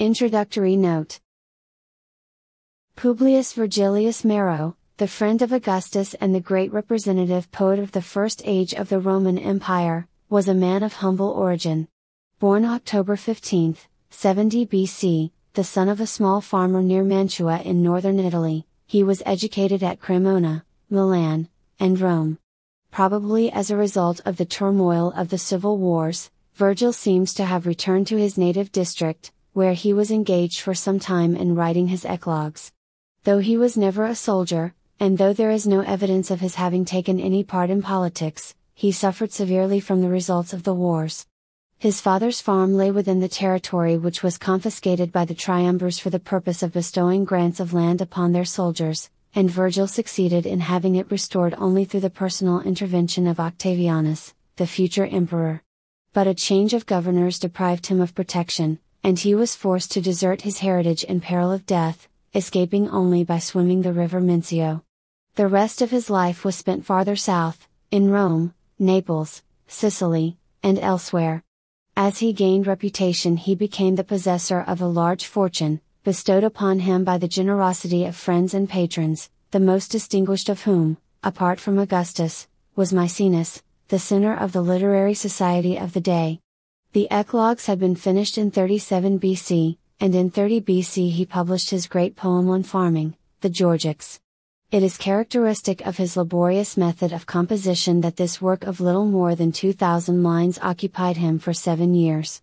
Introductory Note Publius Virgilius Maro, the friend of Augustus and the great representative poet of the first age of the Roman Empire, was a man of humble origin. Born October 15, 70 BC, the son of a small farmer near Mantua in northern Italy, he was educated at Cremona, Milan, and Rome. Probably as a result of the turmoil of the civil wars, Virgil seems to have returned to his native district, where he was engaged for some time in writing his eclogues. Though he was never a soldier, and though there is no evidence of his having taken any part in politics, he suffered severely from the results of the wars. His father's farm lay within the territory which was confiscated by the triumvirs for the purpose of bestowing grants of land upon their soldiers, and Virgil succeeded in having it restored only through the personal intervention of Octavianus, the future emperor. But a change of governors deprived him of protection, and he was forced to desert his heritage in peril of death, escaping only by swimming the river Mincio. The rest of his life was spent farther south, in Rome, Naples, Sicily, and elsewhere. As he gained reputation, he became the possessor of a large fortune, bestowed upon him by the generosity of friends and patrons, the most distinguished of whom, apart from Augustus, was Maecenas, the center of the literary society of the day. The Eclogues had been finished in 37 BC, and in 30 BC he published his great poem on farming, the Georgics. It is characteristic of his laborious method of composition that this work of little more than 2,000 lines occupied him for seven years.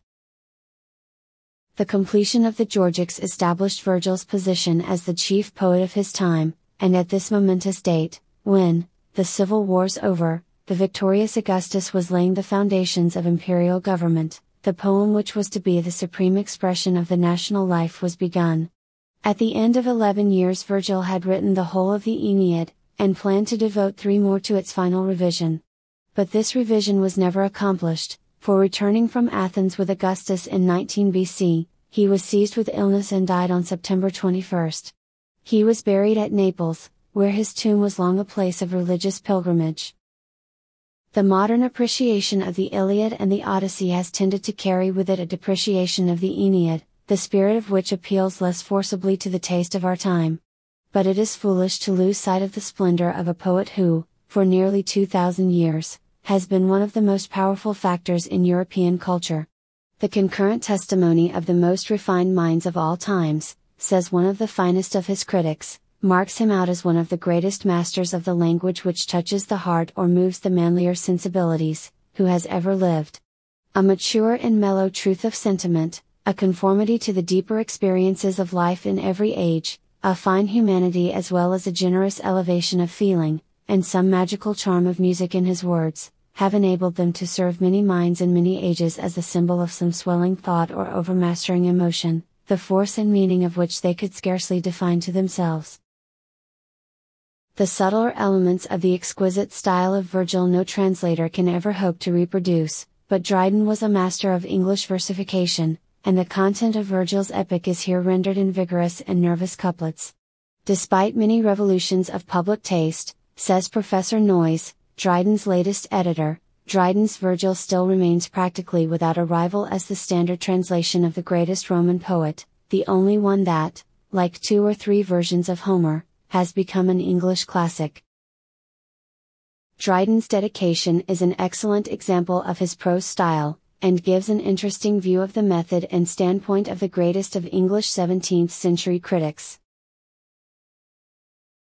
The completion of the Georgics established Virgil's position as the chief poet of his time, and at this momentous date, when, the civil wars over, the victorious Augustus was laying the foundations of imperial government, the poem which was to be the supreme expression of the national life was begun. At the end of eleven years Virgil had written the whole of the Aeneid, and planned to devote three more to its final revision. But this revision was never accomplished, for returning from Athens with Augustus in 19 BC, he was seized with illness and died on September 21. He was buried at Naples, where his tomb was long a place of religious pilgrimage. The modern appreciation of the Iliad and the Odyssey has tended to carry with it a depreciation of the Aeneid, the spirit of which appeals less forcibly to the taste of our time. But it is foolish to lose sight of the splendor of a poet who, for nearly 2,000 years, has been one of the most powerful factors in European culture. The concurrent testimony of the most refined minds of all times, says one of the finest of his critics, marks him out as one of the greatest masters of the language which touches the heart or moves the manlier sensibilities, who has ever lived. A mature and mellow truth of sentiment, a conformity to the deeper experiences of life in every age, a fine humanity as well as a generous elevation of feeling, and some magical charm of music in his words, have enabled them to serve many minds in many ages as the symbol of some swelling thought or overmastering emotion, the force and meaning of which they could scarcely define to themselves. The subtler elements of the exquisite style of Virgil no translator can ever hope to reproduce, but Dryden was a master of English versification, and the content of Virgil's epic is here rendered in vigorous and nervous couplets. Despite many revolutions of public taste, says Professor Noyes, Dryden's latest editor, Dryden's Virgil still remains practically without a rival as the standard translation of the greatest Roman poet, the only one that, like two or three versions of Homer, has become an English classic. Dryden's dedication is an excellent example of his prose style, and gives an interesting view of the method and standpoint of the greatest of English 17th century critics.